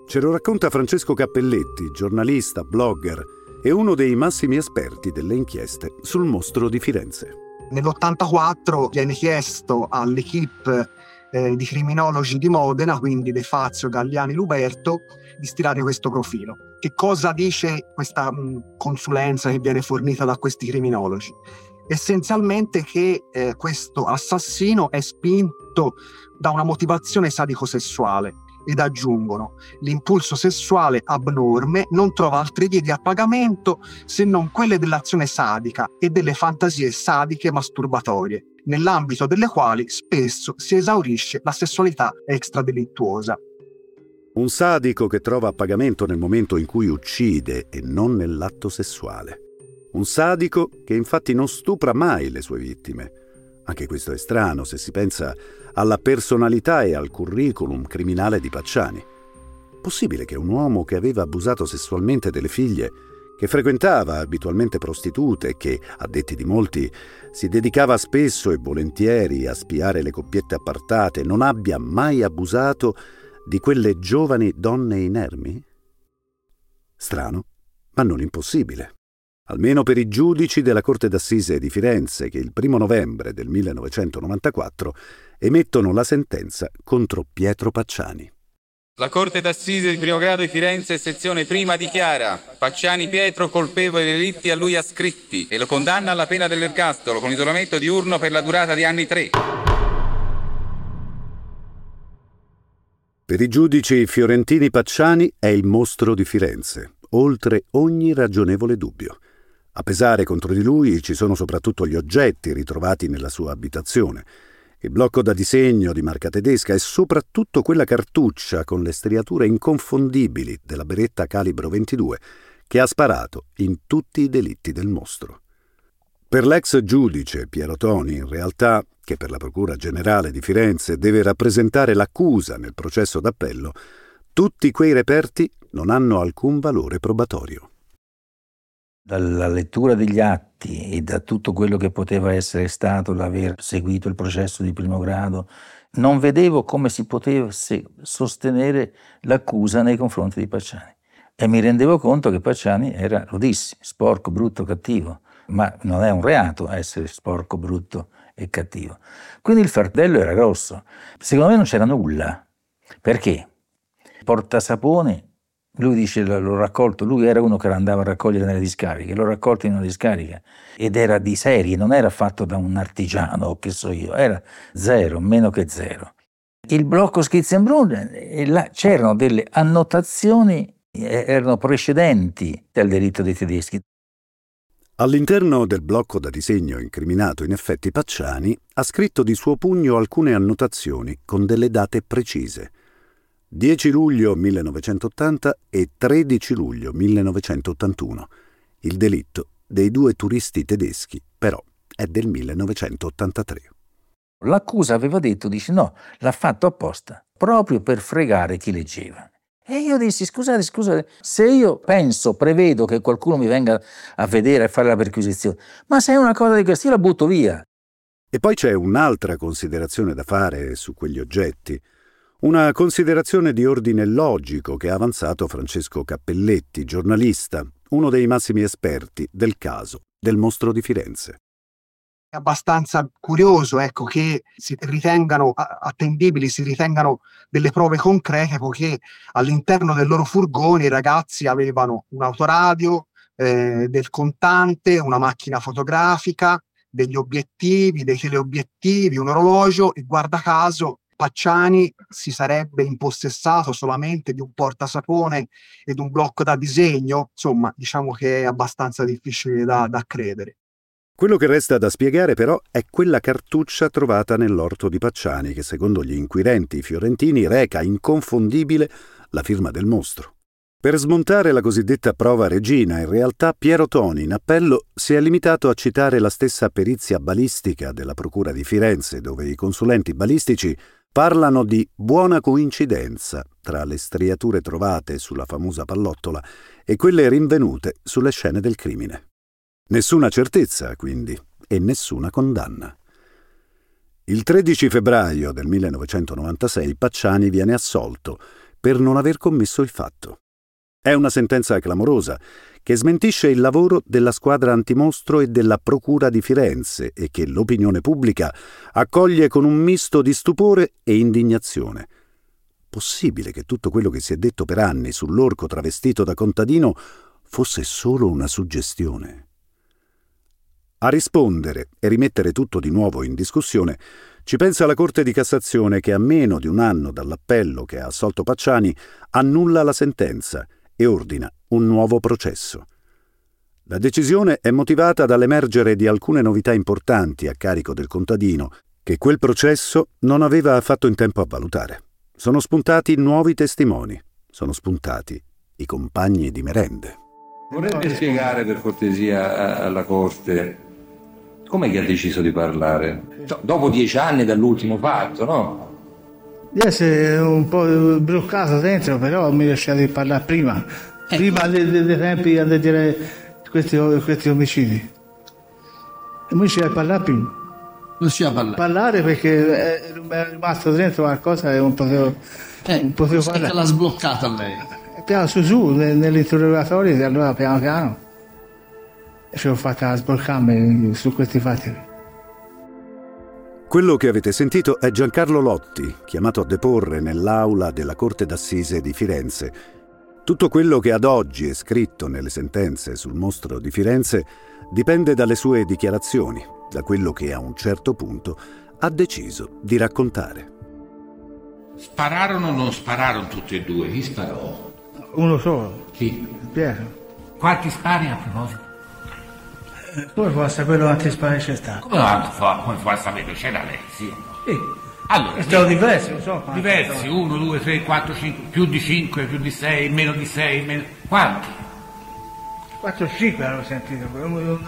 Speaker 2: Ce lo racconta Francesco Cappelletti, giornalista, blogger e uno dei massimi esperti delle inchieste sul mostro di Firenze.
Speaker 6: Nell'84 viene chiesto all'equipe eh, di criminologi di Modena, quindi De Fazio, Galliani, Luberto, di stilare questo profilo. Che cosa dice questa mh, consulenza che viene fornita da questi criminologi? Essenzialmente che eh, questo assassino è spinto da una motivazione sadico-sessuale ed aggiungono l'impulso sessuale abnorme non trova altri vie di appagamento se non quelle dell'azione sadica e delle fantasie sadiche masturbatorie, nell'ambito delle quali spesso si esaurisce la sessualità extradelittuosa.
Speaker 2: Un sadico che trova appagamento nel momento in cui uccide e non nell'atto sessuale. Un sadico che infatti non stupra mai le sue vittime. Anche questo è strano se si pensa alla personalità e al curriculum criminale di Pacciani. Possibile che un uomo che aveva abusato sessualmente delle figlie, che frequentava abitualmente prostitute e che, a detti di molti, si dedicava spesso e volentieri a spiare le coppiette appartate, non abbia mai abusato di quelle giovani donne inermi? Strano, ma non impossibile almeno per i giudici della Corte d'Assise di Firenze che il primo novembre del 1994 emettono la sentenza contro Pietro Pacciani.
Speaker 7: La Corte d'Assise di primo grado di Firenze, sezione prima, dichiara Pacciani Pietro colpevole dei delitti a lui ascritti e lo condanna alla pena dell'ergastolo con isolamento diurno per la durata di anni tre.
Speaker 2: Per i giudici fiorentini Pacciani è il mostro di Firenze, oltre ogni ragionevole dubbio. A pesare contro di lui ci sono soprattutto gli oggetti ritrovati nella sua abitazione, il blocco da disegno di marca tedesca e soprattutto quella cartuccia con le striature inconfondibili della beretta calibro 22 che ha sparato in tutti i delitti del mostro. Per l'ex giudice Piero Toni, in realtà, che per la Procura Generale di Firenze deve rappresentare l'accusa nel processo d'appello, tutti quei reperti non hanno alcun valore probatorio
Speaker 4: dalla lettura degli atti e da tutto quello che poteva essere stato l'aver seguito il processo di primo grado, non vedevo come si potesse sostenere l'accusa nei confronti di Pacciani. E mi rendevo conto che Pacciani era, lo dissi, sporco, brutto, cattivo, ma non è un reato essere sporco, brutto e cattivo. Quindi il fardello era grosso. Secondo me non c'era nulla. Perché? Portasapone lui dice l'ho raccolto, lui era uno che andava a raccogliere nelle discariche, l'ho raccolto in una discarica ed era di serie, non era fatto da un artigiano o che so io, era zero, meno che zero. Il blocco Schizzenbrunn, c'erano delle annotazioni, erano precedenti del delitto dei tedeschi.
Speaker 2: All'interno del blocco da disegno incriminato in effetti Pacciani ha scritto di suo pugno alcune annotazioni con delle date precise – 10 luglio 1980 e 13 luglio 1981. Il delitto dei due turisti tedeschi, però, è del 1983.
Speaker 4: L'accusa aveva detto, dice no, l'ha fatto apposta, proprio per fregare chi leggeva. E io dissi, scusate, scusate, se io penso, prevedo che qualcuno mi venga a vedere e fare la perquisizione, ma se è una cosa di questo, io la butto via.
Speaker 2: E poi c'è un'altra considerazione da fare su quegli oggetti. Una considerazione di ordine logico che ha avanzato Francesco Cappelletti, giornalista, uno dei massimi esperti del caso del mostro di Firenze.
Speaker 6: È abbastanza curioso ecco, che si ritengano attendibili, si ritengano delle prove concrete, poiché all'interno del loro furgone i ragazzi avevano un autoradio, eh, del contante, una macchina fotografica, degli obiettivi, dei teleobiettivi, un orologio e guarda caso Pacciani si sarebbe impossessato solamente di un portasapone ed un blocco da disegno, insomma, diciamo che è abbastanza difficile da, da credere.
Speaker 2: Quello che resta da spiegare però è quella cartuccia trovata nell'orto di Pacciani che secondo gli inquirenti fiorentini reca inconfondibile la firma del mostro. Per smontare la cosiddetta prova regina, in realtà Piero Toni in appello si è limitato a citare la stessa perizia balistica della Procura di Firenze, dove i consulenti balistici parlano di buona coincidenza tra le striature trovate sulla famosa pallottola e quelle rinvenute sulle scene del crimine. Nessuna certezza, quindi, e nessuna condanna. Il 13 febbraio del 1996 Pacciani viene assolto per non aver commesso il fatto. È una sentenza clamorosa che smentisce il lavoro della squadra antimostro e della Procura di Firenze e che l'opinione pubblica accoglie con un misto di stupore e indignazione. Possibile che tutto quello che si è detto per anni sull'orco travestito da contadino fosse solo una suggestione? A rispondere e rimettere tutto di nuovo in discussione ci pensa la Corte di Cassazione che a meno di un anno dall'appello che ha assolto Pacciani annulla la sentenza e ordina un nuovo processo. La decisione è motivata dall'emergere di alcune novità importanti a carico del contadino che quel processo non aveva fatto in tempo a valutare. Sono spuntati nuovi testimoni, sono spuntati i compagni di merende.
Speaker 8: Vorrebbe spiegare per cortesia alla Corte com'è che ha deciso di parlare? Dopo dieci anni dall'ultimo fatto, no?
Speaker 9: Di essere un po' bloccato dentro, però mi lasciate parlare prima, ecco. prima dei, dei tempi di dire questi, questi omicidi. E mi ci parlare prima.
Speaker 10: Non si parlare.
Speaker 9: Parlare perché è rimasto dentro qualcosa e non potevo,
Speaker 10: eh, non potevo parlare. che l'ha sbloccato a lei?
Speaker 9: Piano su su, nell'interrogatorio, e allora piano piano ci ho fatto sbloccarmi su questi fatti.
Speaker 2: Quello che avete sentito è Giancarlo Lotti, chiamato a deporre nell'aula della Corte d'Assise di Firenze. Tutto quello che ad oggi è scritto nelle sentenze sul mostro di Firenze dipende dalle sue dichiarazioni, da quello che a un certo punto ha deciso di raccontare.
Speaker 10: Spararono o non spararono tutti e due? Chi sparò?
Speaker 9: Uno solo.
Speaker 10: Chi?
Speaker 9: Piero.
Speaker 10: Quanti spari a proposito?
Speaker 9: Come può sapere quanti spari c'è stato?
Speaker 10: Come, fa, come può sapere? C'era lei, sì.
Speaker 9: Sì.
Speaker 10: Allora,
Speaker 9: sono diversi, non so
Speaker 10: Diversi, 1, 2, 3, 4, 5, più di 5, più di 6, meno di 6, meno... Quanti?
Speaker 9: 4 o 5 avevo sentito,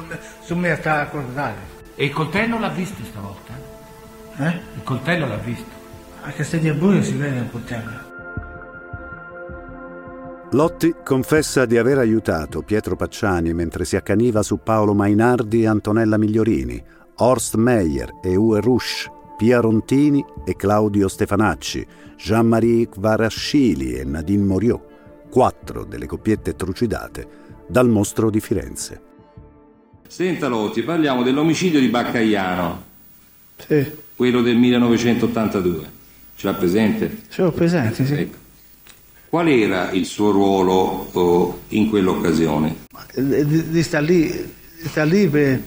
Speaker 9: su me sta a cordare.
Speaker 10: E il coltello l'ha visto stavolta?
Speaker 9: Eh?
Speaker 10: Il coltello l'ha visto.
Speaker 9: Anche se è buio si vede il coltello.
Speaker 2: Lotti confessa di aver aiutato Pietro Pacciani mentre si accaniva su Paolo Mainardi e Antonella Migliorini, Horst Meyer e Uwe Rusch, Pia Rontini e Claudio Stefanacci, Jean-Marie Kvarascili e Nadine Moriot, quattro delle coppiette trucidate dal mostro di Firenze.
Speaker 8: Senta Lotti, parliamo dell'omicidio di Baccaiano.
Speaker 9: Sì.
Speaker 8: Quello del 1982. Ce l'ha presente?
Speaker 9: Ce l'ho presente, sì. Ecco.
Speaker 8: Qual era il suo ruolo oh, in quell'occasione?
Speaker 9: Di, di stare lì, di star lì per,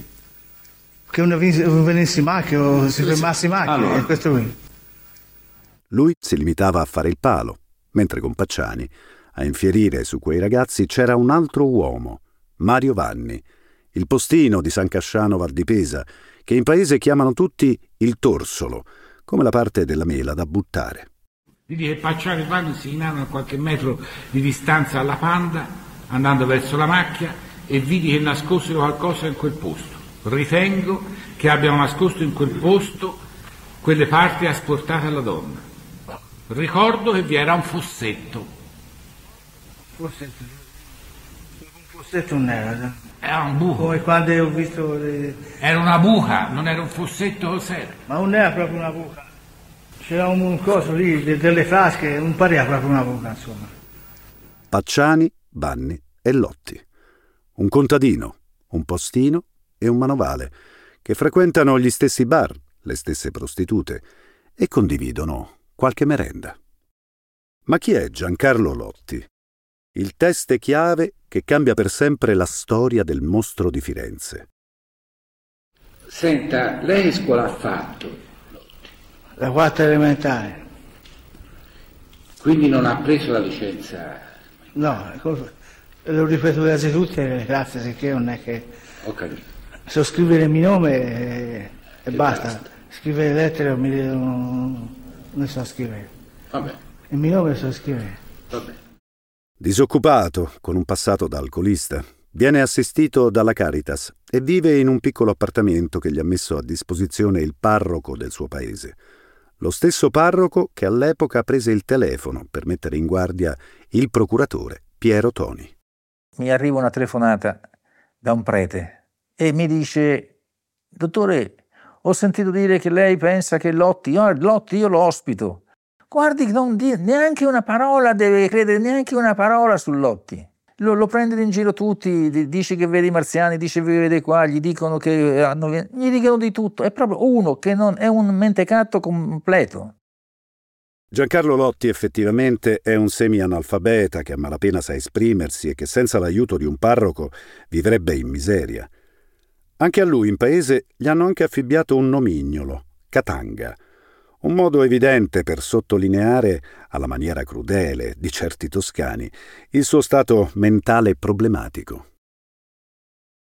Speaker 9: che uno venisse in macchina o si fermasse in macchina, allora. questo qui.
Speaker 2: Lui si limitava a fare il palo, mentre con Pacciani a infierire su quei ragazzi c'era un altro uomo, Mario Vanni, il postino di San Casciano Val di Pesa, che in paese chiamano tutti il torsolo, come la parte della mela da buttare.
Speaker 10: Vidi che Pacciari Vanni si chinavano a qualche metro di distanza alla panda, andando verso la macchia, e vidi che nascosero qualcosa in quel posto. Ritengo che abbiano nascosto in quel posto quelle parti asportate alla donna. Ricordo che vi era un fossetto.
Speaker 9: Fossetto? Un fossetto non era.
Speaker 10: Era un buco.
Speaker 9: Come quando ho visto le...
Speaker 10: Era una buca, non era un fossetto cos'era.
Speaker 9: Ma non era proprio una buca. C'era un coso lì, delle frasche, non pareva proprio una buca, insomma.
Speaker 2: Pacciani, Banni e Lotti. Un contadino, un postino e un manovale, che frequentano gli stessi bar, le stesse prostitute, e condividono qualche merenda. Ma chi è Giancarlo Lotti? Il teste chiave che cambia per sempre la storia del mostro di Firenze.
Speaker 10: Senta, lei scuola ha fatto?
Speaker 9: La quarta elementare.
Speaker 10: Quindi non ha preso la licenza?
Speaker 9: No, l'ho ripetuto quasi tutte le classi, sicché non è che...
Speaker 10: Ho capito.
Speaker 9: So scrivere il mio nome e, e basta. basta. Scrivere lettere non, non, non so scrivere.
Speaker 10: Vabbè.
Speaker 9: Il mio nome so scrivere.
Speaker 10: Vabbè.
Speaker 2: Disoccupato, con un passato da alcolista, viene assistito dalla Caritas e vive in un piccolo appartamento che gli ha messo a disposizione il parroco del suo paese lo stesso parroco che all'epoca prese il telefono per mettere in guardia il procuratore Piero Toni.
Speaker 4: Mi arriva una telefonata da un prete e mi dice, dottore, ho sentito dire che lei pensa che Lotti, oh, Lotti io lo ospito. Guardi, non di, neanche una parola deve credere, neanche una parola su Lotti lo, lo prende in giro tutti, dice che vede i marziani, dice che vede qua, gli dicono che hanno, gli dicono di tutto, è proprio uno che non è un mentecatto completo.
Speaker 2: Giancarlo Lotti effettivamente è un semi-analfabeta che a malapena sa esprimersi e che senza l'aiuto di un parroco vivrebbe in miseria. Anche a lui in paese gli hanno anche affibbiato un nomignolo, Katanga, un modo evidente per sottolineare, alla maniera crudele di certi toscani, il suo stato mentale problematico.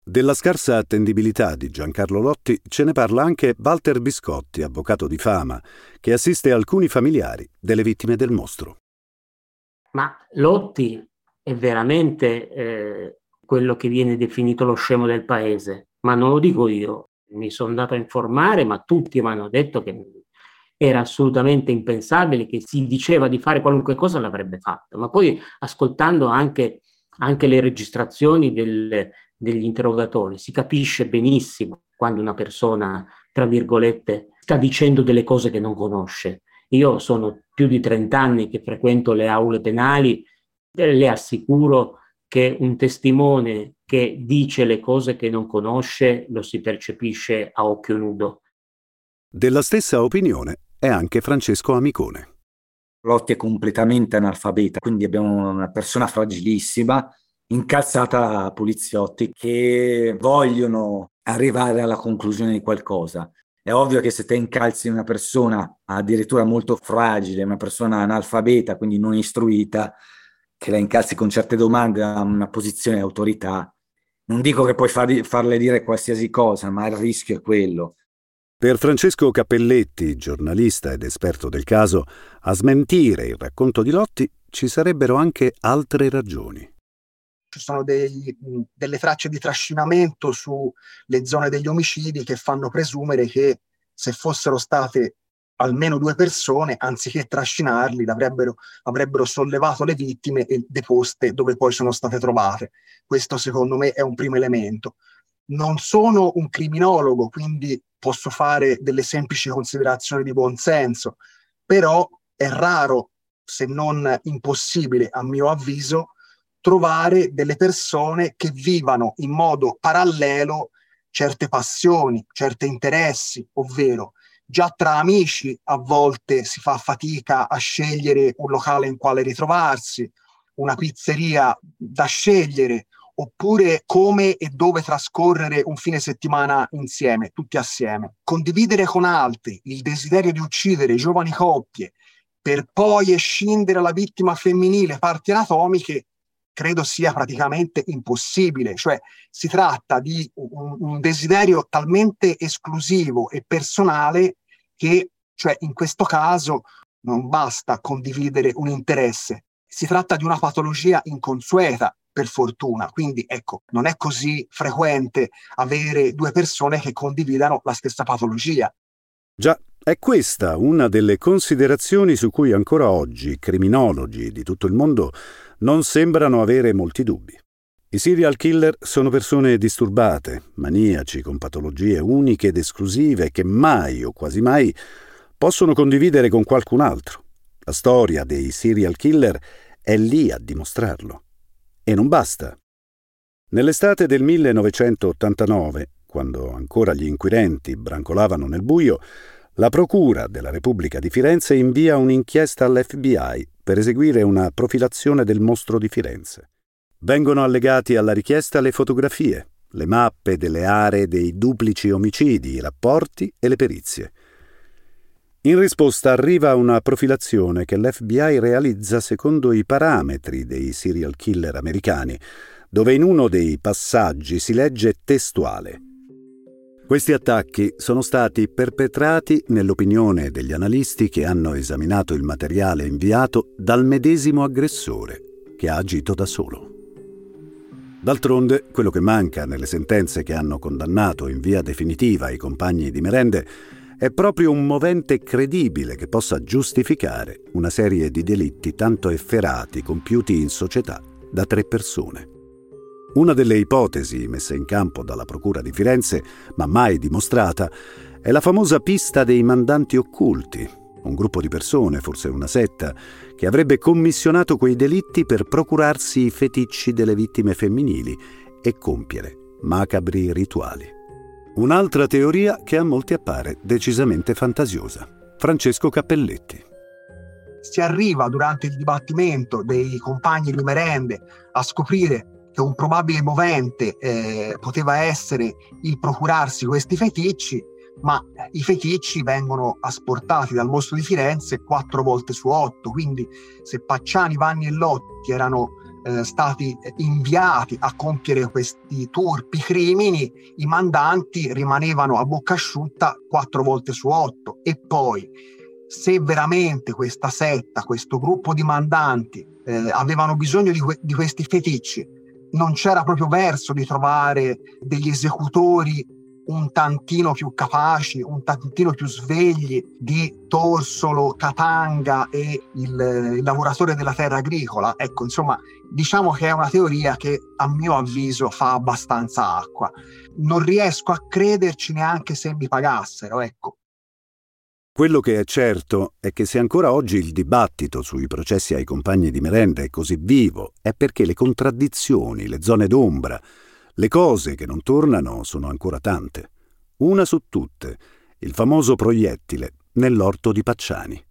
Speaker 2: Della scarsa attendibilità di Giancarlo Lotti ce ne parla anche Walter Biscotti, avvocato di fama, che assiste alcuni familiari delle vittime del mostro.
Speaker 11: Ma Lotti è veramente eh, quello che viene definito lo scemo del paese, ma non lo dico io. Mi sono andato a informare, ma tutti mi hanno detto che era assolutamente impensabile, che si diceva di fare qualunque cosa l'avrebbe fatto. Ma poi ascoltando anche, anche le registrazioni del, degli interrogatori si capisce benissimo quando una persona, tra virgolette, sta dicendo delle cose che non conosce. Io sono più di 30 anni che frequento le aule penali e le assicuro che un testimone che dice le cose che non conosce lo si percepisce a occhio nudo.
Speaker 2: Della stessa opinione è anche Francesco Amicone.
Speaker 3: Lotti è completamente analfabeta, quindi abbiamo una persona fragilissima incalzata a poliziotti che vogliono arrivare alla conclusione di qualcosa. È ovvio che se te incalzi una persona addirittura molto fragile, una persona analfabeta, quindi non istruita, che la incalzi con certe domande a una posizione di autorità, non dico che puoi farle dire qualsiasi cosa, ma il rischio è quello.
Speaker 2: Per Francesco Cappelletti, giornalista ed esperto del caso, a smentire il racconto di Lotti ci sarebbero anche altre ragioni
Speaker 6: ci sono dei, delle tracce di trascinamento sulle zone degli omicidi che fanno presumere che se fossero state almeno due persone, anziché trascinarli, avrebbero, avrebbero sollevato le vittime e deposte dove poi sono state trovate. Questo secondo me è un primo elemento. Non sono un criminologo, quindi posso fare delle semplici considerazioni di buon senso, però è raro, se non impossibile, a mio avviso, trovare delle persone che vivano in modo parallelo certe passioni, certi interessi, ovvero già tra amici a volte si fa fatica a scegliere un locale in quale ritrovarsi, una pizzeria da scegliere, oppure come e dove trascorrere un fine settimana insieme, tutti assieme. Condividere con altri il desiderio di uccidere giovani coppie per poi escindere la vittima femminile parti anatomiche credo sia praticamente impossibile, cioè si tratta di un, un desiderio talmente esclusivo e personale che cioè, in questo caso non basta condividere un interesse, si tratta di una patologia inconsueta per fortuna, quindi ecco, non è così frequente avere due persone che condividano la stessa patologia.
Speaker 2: Già, è questa una delle considerazioni su cui ancora oggi criminologi di tutto il mondo non sembrano avere molti dubbi. I serial killer sono persone disturbate, maniaci con patologie uniche ed esclusive che mai o quasi mai possono condividere con qualcun altro. La storia dei serial killer è lì a dimostrarlo. E non basta. Nell'estate del 1989, quando ancora gli inquirenti brancolavano nel buio, la Procura della Repubblica di Firenze invia un'inchiesta all'FBI per eseguire una profilazione del mostro di Firenze. Vengono allegati alla richiesta le fotografie, le mappe delle aree dei duplici omicidi, i rapporti e le perizie. In risposta arriva una profilazione che l'FBI realizza secondo i parametri dei serial killer americani, dove in uno dei passaggi si legge testuale questi attacchi sono stati perpetrati, nell'opinione degli analisti che hanno esaminato il materiale inviato, dal medesimo aggressore, che ha agito da solo. D'altronde, quello che manca nelle sentenze che hanno condannato in via definitiva i compagni di merende è proprio un movente credibile che possa giustificare una serie di delitti tanto efferati compiuti in società da tre persone. Una delle ipotesi messe in campo dalla Procura di Firenze, ma mai dimostrata, è la famosa pista dei mandanti occulti, un gruppo di persone, forse una setta, che avrebbe commissionato quei delitti per procurarsi i feticci delle vittime femminili e compiere macabri rituali. Un'altra teoria che a molti appare decisamente fantasiosa. Francesco Cappelletti.
Speaker 6: Si arriva durante il dibattimento dei compagni di merende a scoprire che un probabile movente eh, poteva essere il procurarsi questi feticci, ma i feticci vengono asportati dal mostro di Firenze quattro volte su otto, quindi se Pacciani, Vanni e Lotti erano eh, stati inviati a compiere questi turpi crimini, i mandanti rimanevano a bocca asciutta quattro volte su otto. E poi, se veramente questa setta, questo gruppo di mandanti eh, avevano bisogno di, que- di questi feticci, non c'era proprio verso di trovare degli esecutori un tantino più capaci, un tantino più svegli di Torsolo, Catanga e il, il, lavoratore della terra agricola. Ecco, insomma, diciamo che è una teoria che a mio avviso fa abbastanza acqua. Non riesco a crederci neanche se mi pagassero, ecco.
Speaker 2: Quello che è certo è che se ancora oggi il dibattito sui processi ai compagni di merenda è così vivo, è perché le contraddizioni, le zone d'ombra, le cose che non tornano sono ancora tante. Una su tutte, il famoso proiettile nell'orto di Pacciani.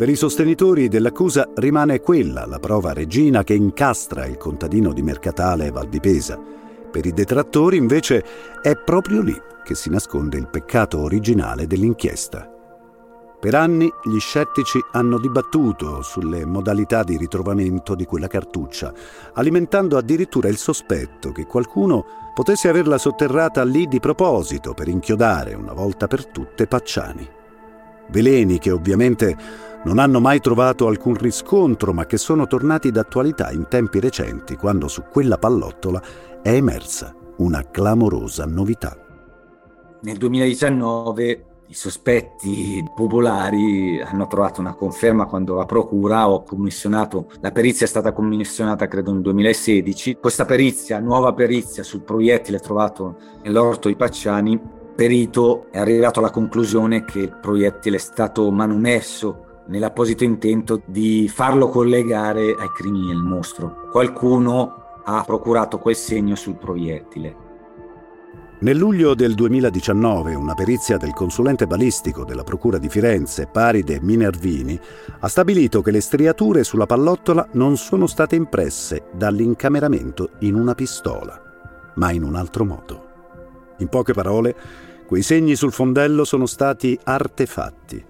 Speaker 2: Per i sostenitori dell'accusa rimane quella la prova regina che incastra il contadino di Mercatale Valdipesa. Per i detrattori invece è proprio lì che si nasconde il peccato originale dell'inchiesta. Per anni gli scettici hanno dibattuto sulle modalità di ritrovamento di quella cartuccia, alimentando addirittura il sospetto che qualcuno potesse averla sotterrata lì di proposito per inchiodare una volta per tutte Pacciani. Veleni che ovviamente non hanno mai trovato alcun riscontro, ma che sono tornati d'attualità in tempi recenti, quando su quella pallottola è emersa una clamorosa novità.
Speaker 3: Nel 2019 i sospetti popolari hanno trovato una conferma quando la procura ha commissionato, la perizia è stata commissionata credo nel 2016, questa perizia, nuova perizia sul proiettile trovato nell'orto di Pacciani, perito è arrivato alla conclusione che il proiettile è stato manumesso nell'apposito intento di farlo collegare ai crimini del mostro. Qualcuno ha procurato quel segno sul proiettile.
Speaker 2: Nel luglio del 2019 una perizia del consulente balistico della Procura di Firenze, Paride Minervini, ha stabilito che le striature sulla pallottola non sono state impresse dall'incameramento in una pistola, ma in un altro modo. In poche parole, quei segni sul fondello sono stati artefatti,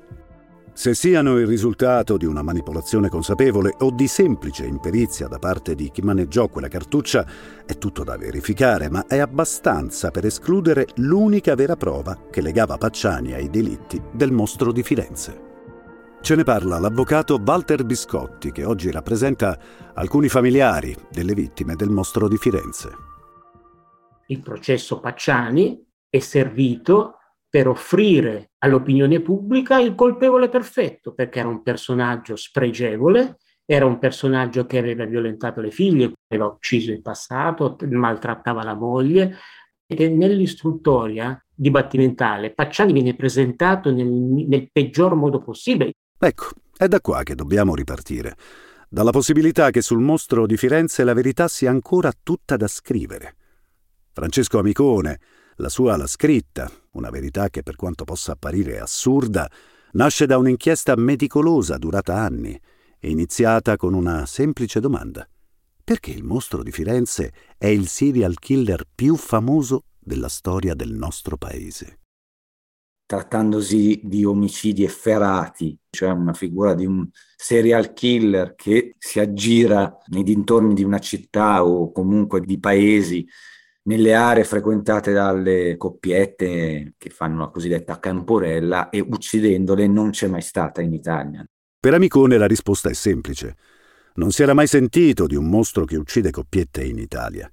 Speaker 2: se siano il risultato di una manipolazione consapevole o di semplice imperizia da parte di chi maneggiò quella cartuccia è tutto da verificare, ma è abbastanza per escludere l'unica vera prova che legava Pacciani ai delitti del mostro di Firenze. Ce ne parla l'avvocato Walter Biscotti, che oggi rappresenta alcuni familiari delle vittime del mostro di Firenze.
Speaker 11: Il processo Pacciani è servito per offrire all'opinione pubblica il colpevole perfetto, perché era un personaggio spregevole, era un personaggio che aveva violentato le figlie, aveva ucciso in passato, maltrattava la moglie, e nell'istruttoria dibattimentale Pacciani viene presentato nel, nel peggior modo possibile.
Speaker 2: Ecco, è da qua che dobbiamo ripartire. Dalla possibilità che sul mostro di Firenze la verità sia ancora tutta da scrivere. Francesco Amicone, la sua La scritta, una verità che per quanto possa apparire assurda, nasce da un'inchiesta meticolosa durata anni iniziata con una semplice domanda. Perché il mostro di Firenze è il serial killer più famoso della storia del nostro paese?
Speaker 3: Trattandosi di omicidi efferati, cioè una figura di un serial killer che si aggira nei dintorni di una città o comunque di paesi nelle aree frequentate dalle coppiette che fanno la cosiddetta camporella e uccidendole non c'è mai stata in Italia.
Speaker 2: Per Amicone la risposta è semplice. Non si era mai sentito di un mostro che uccide coppiette in Italia.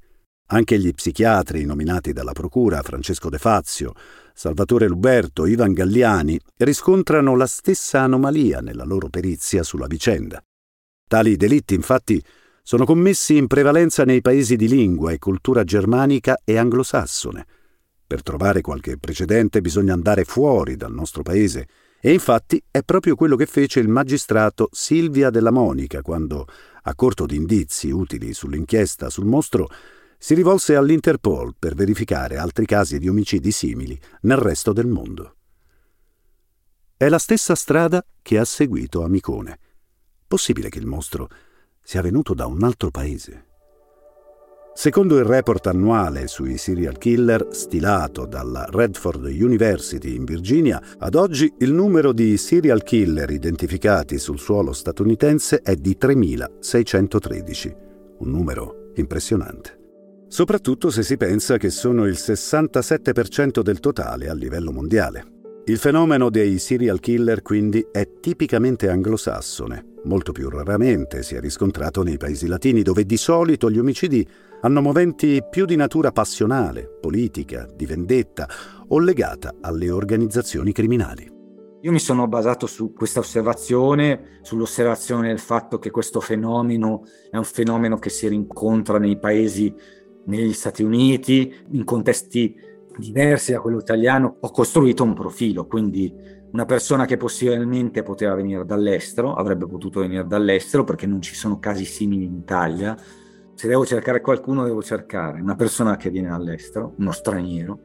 Speaker 2: Anche gli psichiatri nominati dalla Procura, Francesco De Fazio, Salvatore Luberto, Ivan Galliani, riscontrano la stessa anomalia nella loro perizia sulla vicenda. Tali delitti, infatti, sono commessi in prevalenza nei paesi di lingua e cultura germanica e anglosassone. Per trovare qualche precedente bisogna andare fuori dal nostro paese e infatti è proprio quello che fece il magistrato Silvia della Monica quando, a corto di indizi utili sull'inchiesta sul mostro, si rivolse all'Interpol per verificare altri casi di omicidi simili nel resto del mondo. È la stessa strada che ha seguito a Micone. Possibile che il mostro sia venuto da un altro paese? Secondo il report annuale sui serial killer stilato dalla Redford University in Virginia, ad oggi il numero di serial killer identificati sul suolo statunitense è di 3.613, un numero impressionante. Soprattutto se si pensa che sono il 67% del totale a livello mondiale. Il fenomeno dei serial killer quindi è tipicamente anglosassone, molto più raramente si è riscontrato nei paesi latini dove di solito gli omicidi hanno moventi più di natura passionale, politica, di vendetta o legata alle organizzazioni criminali.
Speaker 3: Io mi sono basato su questa osservazione, sull'osservazione del fatto che questo fenomeno è un fenomeno che si rincontra nei paesi, negli Stati Uniti, in contesti diversi da quello italiano. Ho costruito un profilo, quindi una persona che possibilmente poteva venire dall'estero, avrebbe potuto venire dall'estero perché non ci sono casi simili in Italia, se devo cercare qualcuno, devo cercare una persona che viene dall'estero, uno straniero,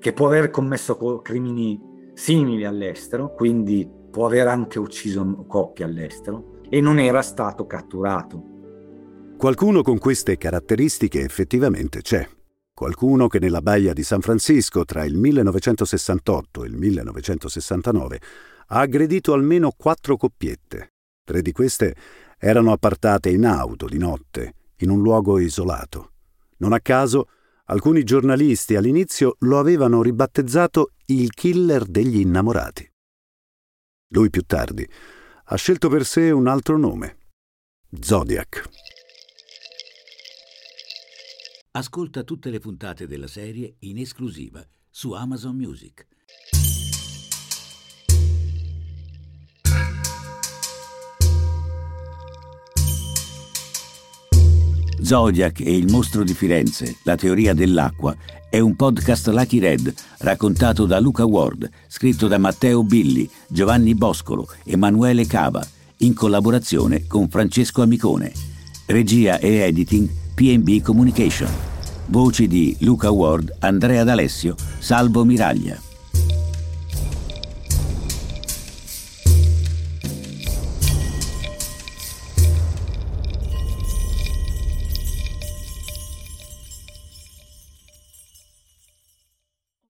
Speaker 3: che può aver commesso crimini simili all'estero, quindi può aver anche ucciso coppie all'estero e non era stato catturato.
Speaker 2: Qualcuno con queste caratteristiche effettivamente c'è. Qualcuno che nella baia di San Francisco tra il 1968 e il 1969 ha aggredito almeno quattro coppiette. Tre di queste erano appartate in auto di notte in un luogo isolato. Non a caso, alcuni giornalisti all'inizio lo avevano ribattezzato il killer degli innamorati. Lui più tardi ha scelto per sé un altro nome, Zodiac.
Speaker 1: Ascolta tutte le puntate della serie in esclusiva su Amazon Music. Zodiac e il mostro di Firenze, la teoria dell'acqua, è un podcast Lucky Red raccontato da Luca Ward, scritto da Matteo Billi, Giovanni Boscolo, Emanuele Cava, in collaborazione con Francesco Amicone. Regia e editing PB Communication. Voci di Luca Ward, Andrea D'Alessio, Salvo Miraglia.